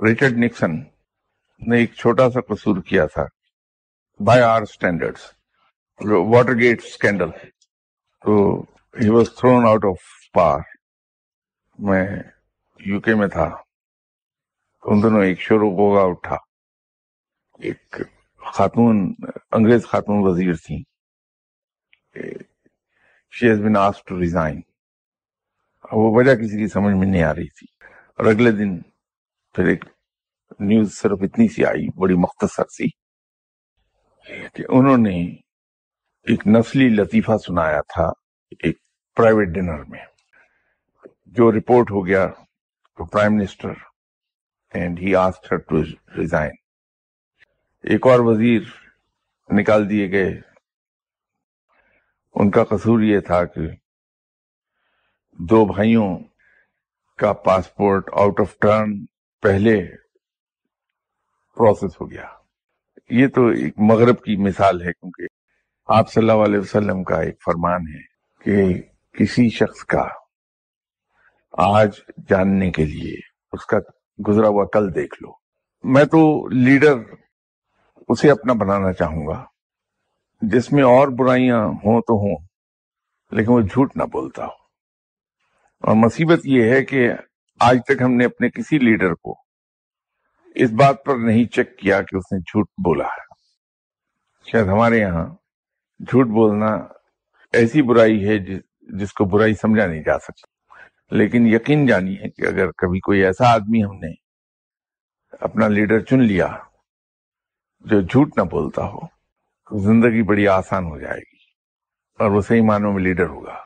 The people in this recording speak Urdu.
ریچرڈ نکسن نے ایک چھوٹا سا قصور کیا تھا by our standard Watergate scandal تو he was thrown out of power میں یو کے میں تھا. ان دونوں ایک شروع ہوگا اٹھا. ایک خاتون، انگریز خاتون وزیر تھی شی ہیز بین آس ٹو ریزائن وہ وجہ کسی کی سمجھ میں نہیں آ رہی تھی. اور اگلے دن پھر ایک نیوز صرف اتنی سی آئی، بڑی مختصر سی، کہ انہوں نے ایک نسلی لطیفہ سنایا تھا ایک پرائیویٹ ڈنر میں۔ جو رپورٹ ہو گیا تو prime minister and he ask her to resign ایک اور وزیر نکال دیے گئے۔ ان کا قصور یہ تھا کہ دو بھائیوں کا پاسپورٹ آؤٹ آف ٹرن پہلے پروسیس ہو گیا۔ یہ تو ایک مغرب کی مثال ہے، کیونکہ آپ صلی اللہ علیہ وسلم کا ایک فرمان ہے کہ کسی شخص کا آج جاننے کے لیے اس کا گزرا ہوا کل دیکھ لو۔ میں تو لیڈر اسے اپنا بنانا چاہوں گا۔ جس میں اور برائیاں ہوں تو ہوں، لیکن وہ جھوٹ نہ بولتا ہو۔ اور مصیبت یہ ہے کہ آج تک ہم نے اپنے کسی لیڈر کو اس بات پر نہیں چیک کیا کہ اس نے جھوٹ بولا ہے۔ شاید ہمارے یہاں جھوٹ بولنا ایسی برائی ہے جس کو برائی سمجھا نہیں جا سکتا۔ لیکن یقین جانیے کہ اگر کبھی کوئی ایسا آدمی ہم نے اپنا لیڈر چن لیا جو جھوٹ نہ بولتا ہو، تو زندگی بڑی آسان ہو جائے گی اور وہ صحیح معنوں میں لیڈر ہوگا۔